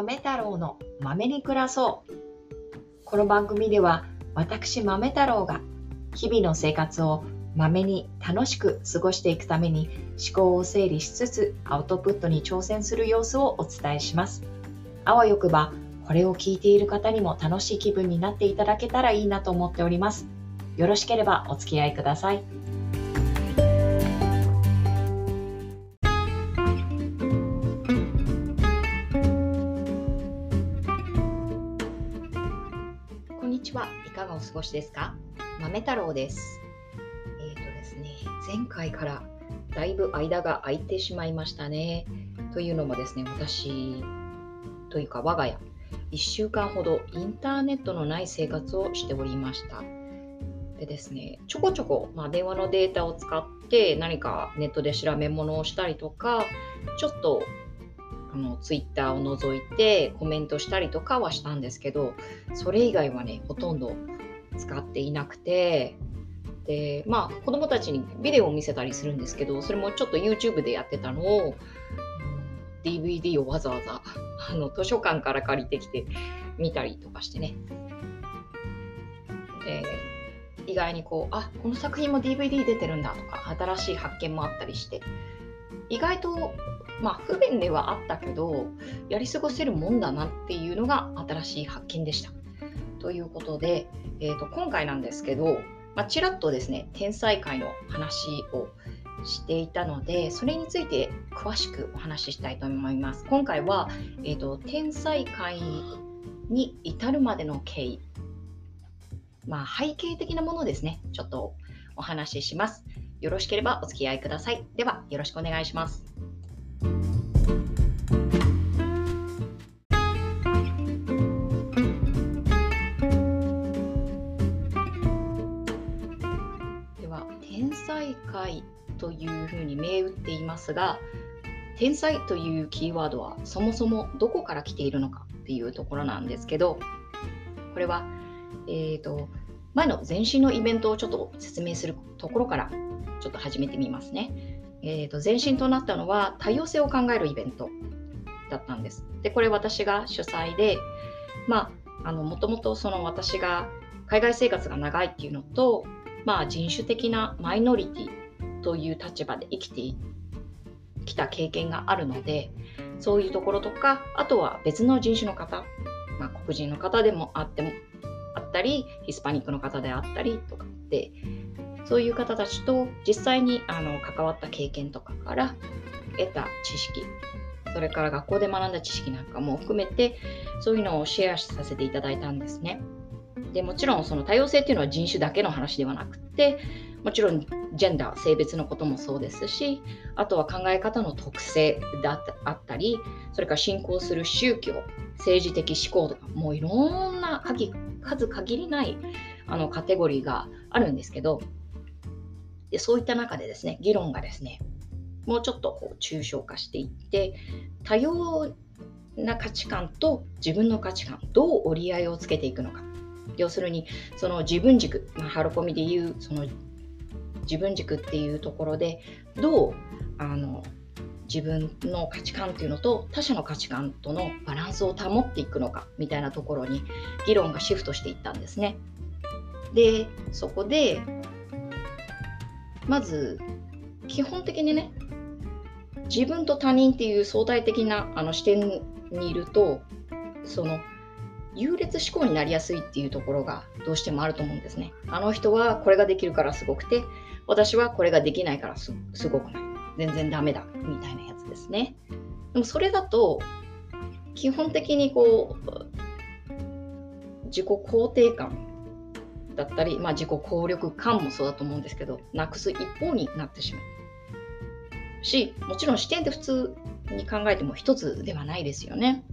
豆太郎の豆に暮らそう。この番組では私豆太郎が日々の生活を豆に楽しく過ごしていくために思考を整理しつつアウトプットに挑戦する様子をお伝えします。あわよくばこれを聞いている方にも楽しい気分になっていただけたらいいなと思っております。よろしければお付き合いください。お過ごしですか？豆太郎です。えっ、ー、とですね、前回からだいぶ間が空いてしまいましたね。というのもですね、私というか我が家、1週間ほどインターネットのない生活をしておりました。でですね、ちょこちょこ、まあ、電話のデータを使って何かネットで調べ物をしたりとか、ちょっとあのツイッターを覗いてコメントしたりとかはしたんですけど、それ以外はね、ほとんど使っていなくて、で、まあ子供たちにビデオを見せたりするんですけど、それもちょっと YouTube でやってたのを、DVD をわざわざあの図書館から借りてきて見たりとかしてね。で意外にこうあこの作品も DVD 出てるんだとか新しい発見もあったりして意外とまあ不便ではあったけどやり過ごせるもんだなっていうのが新しい発見でした。ということで、えー、と今回なんですけど、まあ、ちらっとですね天才界の話をしていたのでそれについて詳しくお話ししたいと思います。今回は、えーと天才界に至るまでの経緯まあ、背景的なものですね、ちょっとお話しします。よろしければお付き合いください。では、よろしくお願いします。才界というふうに銘打っていますが、天才というキーワードはそもそもどこから来ているのかっていうところなんですけど、これはえーと、前の前身のイベントをちょっと説明するところからちょっと始めてみますね。えーと、前身となったのは多様性を考えるイベントだったんです。でこれ私が主催で、まあ、もともとその私が海外生活が長いっていうのと、まあ、人種的なマイノリティという立場で生きてきた経験があるのでそういうところとかあとは別の人種の方、まあ、黒人の方でもあってもあったりヒスパニックの方であったりとかでそういう方たちと実際にあの関わった経験とかから得た知識それから学校で学んだ知識なんかも含めてそういうのをシェアさせていただいたんですね。でもちろんその多様性っていうのは人種だけの話ではなくてもちろんジェンダー性別のこともそうですしあとは考え方の特性だあったりそれから信仰する宗教政治的思考とかもういろんな数限りないあのカテゴリーがあるんですけどでそういった中でですね議論がですねもうちょっとこう抽象化していって多様な価値観と自分の価値観どう折り合いをつけていくのか。要するにその自分軸、まあ、ハロコミでいうその自分軸っていうところでどうあの自分の価値観っていうのと他者の価値観とのバランスを保っていくのかみたいなところに議論がシフトしていったんですね。でそこでまず基本的にね自分と他人っていう相対的なあの視点にいるとその優劣思考になりやすいっていうところがどうしてもあると思うんですね。あの人はこれができるからすごくて、私はこれができないからすごくない。全然ダメだ。みたいなやつですね。でもそれだと、基本的にこう、自己肯定感だったり、まあ、自己効力感もそうだと思うんですけど、なくす一方になってしまう。し、もちろん視点って普通に考えても一つではないですよね。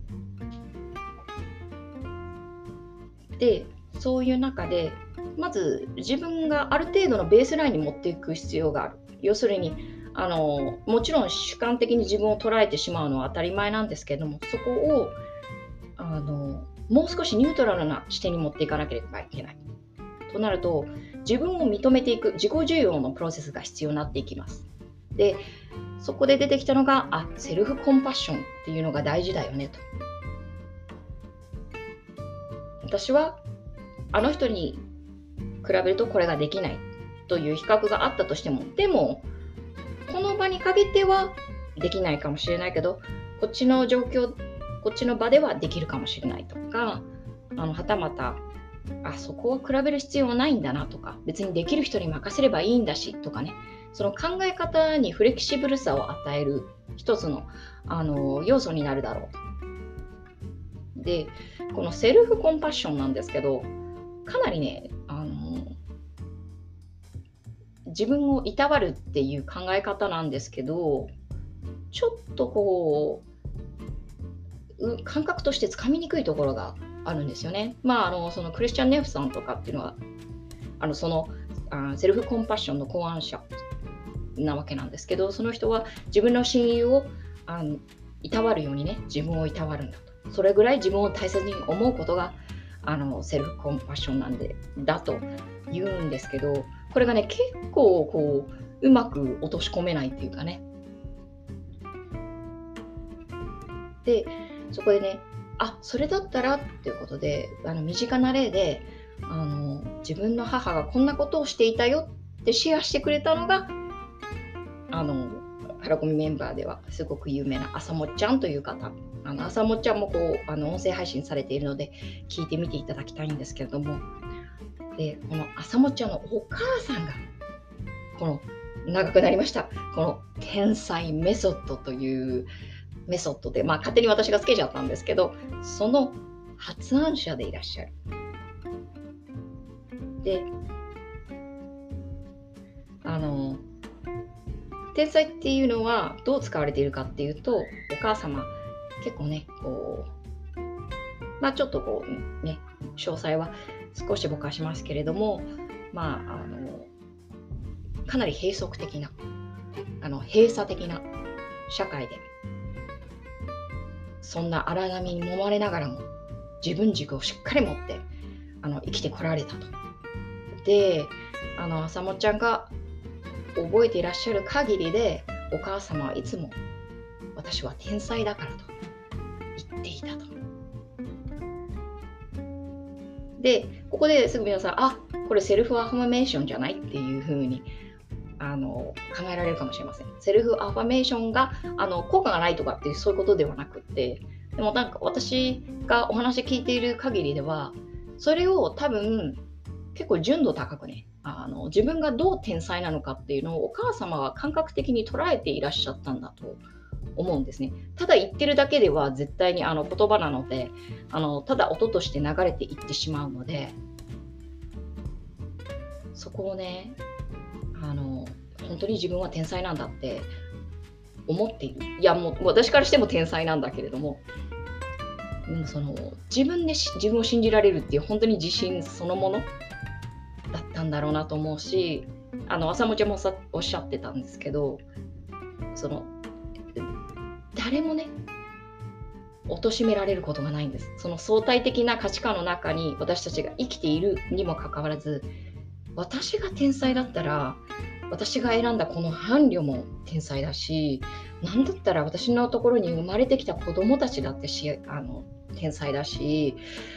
でそういう中でまず自分がある程度のベースラインに持っていく必要がある要するにあのもちろん主観的に自分を捉えてしまうのは当たり前なんですけれどもそこをあのもう少しニュートラルな視点に持っていかなければいけない。となると自分を認めていく自己重要のプロセスが必要になっていきます。でそこで出てきたのがあセルフコンパッションっていうのが大事だよねと。私はあの人に比べるとこれができないという比較があったとしてもでもこの場に限ってはできないかもしれないけどこっちの状況こっちの場ではできるかもしれないとかあのはたまたあそこは比べる必要はないんだなとか別にできる人に任せればいいんだしとかねその考え方にフレキシブルさを与える一つのあの要素になるだろうと。でこのセルフコンパッションなんですけどかなりねあの自分をいたわるっていう考え方なんですけどちょっとこう感覚としてつかみにくいところがあるんですよね。まあ、あのそのクリスチャン・ネフさんとかっていうのはあのそのあセルフコンパッションの考案者なわけなんですけどその人は自分の親友をあのいたわるようにね自分をいたわるんだそれぐらい自分を大切に思うことがあのセルフコンパッションなんでだと言うんですけどこれがね結構こううまく落とし込めないっていうかね。でそこでねあそれだったらっていうことであの身近な例であの自分の母がこんなことをしていたよってシェアしてくれたのがあのハラコミメンバーではすごく有名なあさもちゃんという方。あのあさもちゃんもこうあの音声配信されているので聞いてみていただきたいんですけれども。でこのあさもちゃんのお母さんがこの長くなりました。この天才メソッドというメソッドで、まあ、勝手に私がつけちゃったんですけどその発案者でいらっしゃる。であの天才っていうのはどう使われているかっていうとお母様結構ねこうまあちょっとこうね詳細は少しぼかしますけれどもまああのかなり閉塞的なあの閉鎖的な社会でそんな荒波に揉まれながらも自分軸をしっかり持ってあの生きてこられたと。であの朝もちゃんが覚えていらっしゃる限りでお母様はいつも私は天才だからと言っていたと。でここですぐ皆さんあこれ self-affirmation じゃないっていうふうにあの考えられるかもしれません。 self-affirmation があの効果がないとかっていうそういうことではなくってでもなんか私がお話聞いている限りではそれを多分結構純度高くねあの自分がどう天才なのかっていうのをお母様は感覚的に捉えていらっしゃったんだと思うんですね。ただ言ってるだけでは絶対にあの言葉なのであのただ音として流れていってしまうのでそこをねあの本当に自分は天才なんだって思っているいやもう私からしても天才なんだけれどもでもその自分で自分を信じられるっていう本当に自信そのものたんだろうなと思うしあの朝もちゃんもさおっしゃってたんですけどその誰もね貶められることがないんです。その相対的な価値観の中に私たちが生きているにもかかわらず私が天才だったら私が選んだこの伴侶も天才だし何だったら私のところに生まれてきた子供たちだってしあの天才だし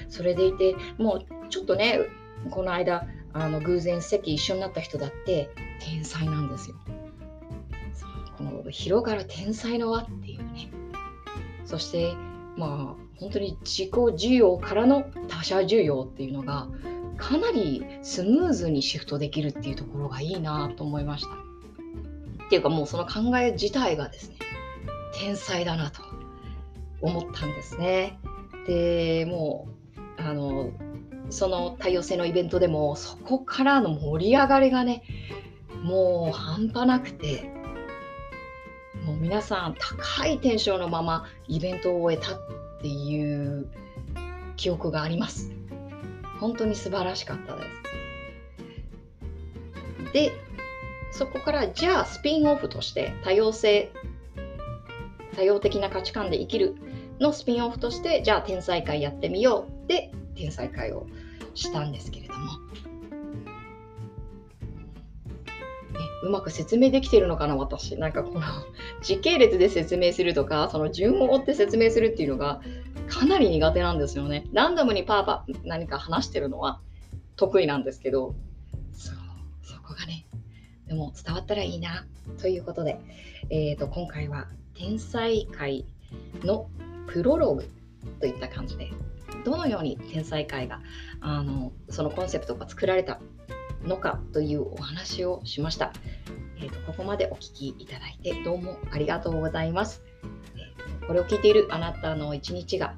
それでいてもうちょっとねこの間あの偶然席一緒になった人だって天才なんですよ。この広がる天才の輪っていうねそしてまあ本当に自己需要からの他者需要っていうのがかなりスムーズにシフトできるっていうところがいいなと思いました。っていうかもうその考え自体がですね天才だなと思ったんですね。でもうあのその多様性のイベントでもそこからの盛り上がりがねもう半端なくてもう皆さん高いテンションのままイベントを終えたっていう記憶があります。本当に素晴らしかったです。で、そこからじゃあスピンオフとして多様性、多様的な価値観で生きるのスピンオフとしてじゃあ天才会やってみようで天才会をしたんですけれども、ね、うまく説明できてるのかな私なんかこの 時系列で説明するとかその順を追って説明するっていうのがかなり苦手なんですよね。ランダムにパーパー何か話してるのは得意なんですけど、そう、そこがね、でも伝わったらいいなということで、えーと、今回は天才界のプロローグといった感じでどのように天才界があのそのコンセプトが作られたのかというお話をしました。えーと、ここまでお聞きいただいてどうもありがとうございます。えー、これを聞いているあなたの一日が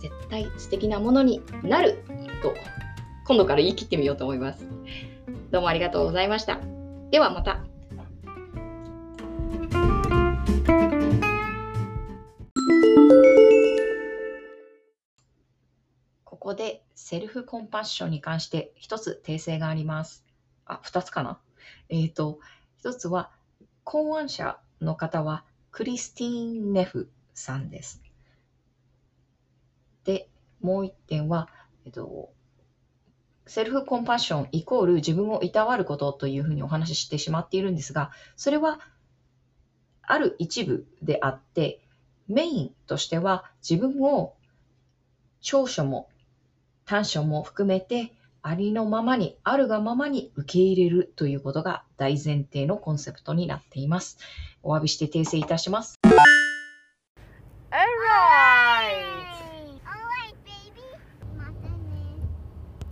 絶対素敵なものになると今度から言い切ってみようと思います。どうもありがとうございました。ではまた。セルフコンパッションに関して一つ訂正があります。あ、二つかなえっ、ー、と、一つは考案者の方はクリスティーン・ネフさんです。で、もう一点は、えっと、セルフコンパッションイコール自分をいたわることというふうにお話ししてしまっているんですが、それはある一部であって、メインとしては自分を長所も短所も含めてありのままに、あるがままに受け入れるということが大前提のコンセプトになっています。お詫びして訂正いたします。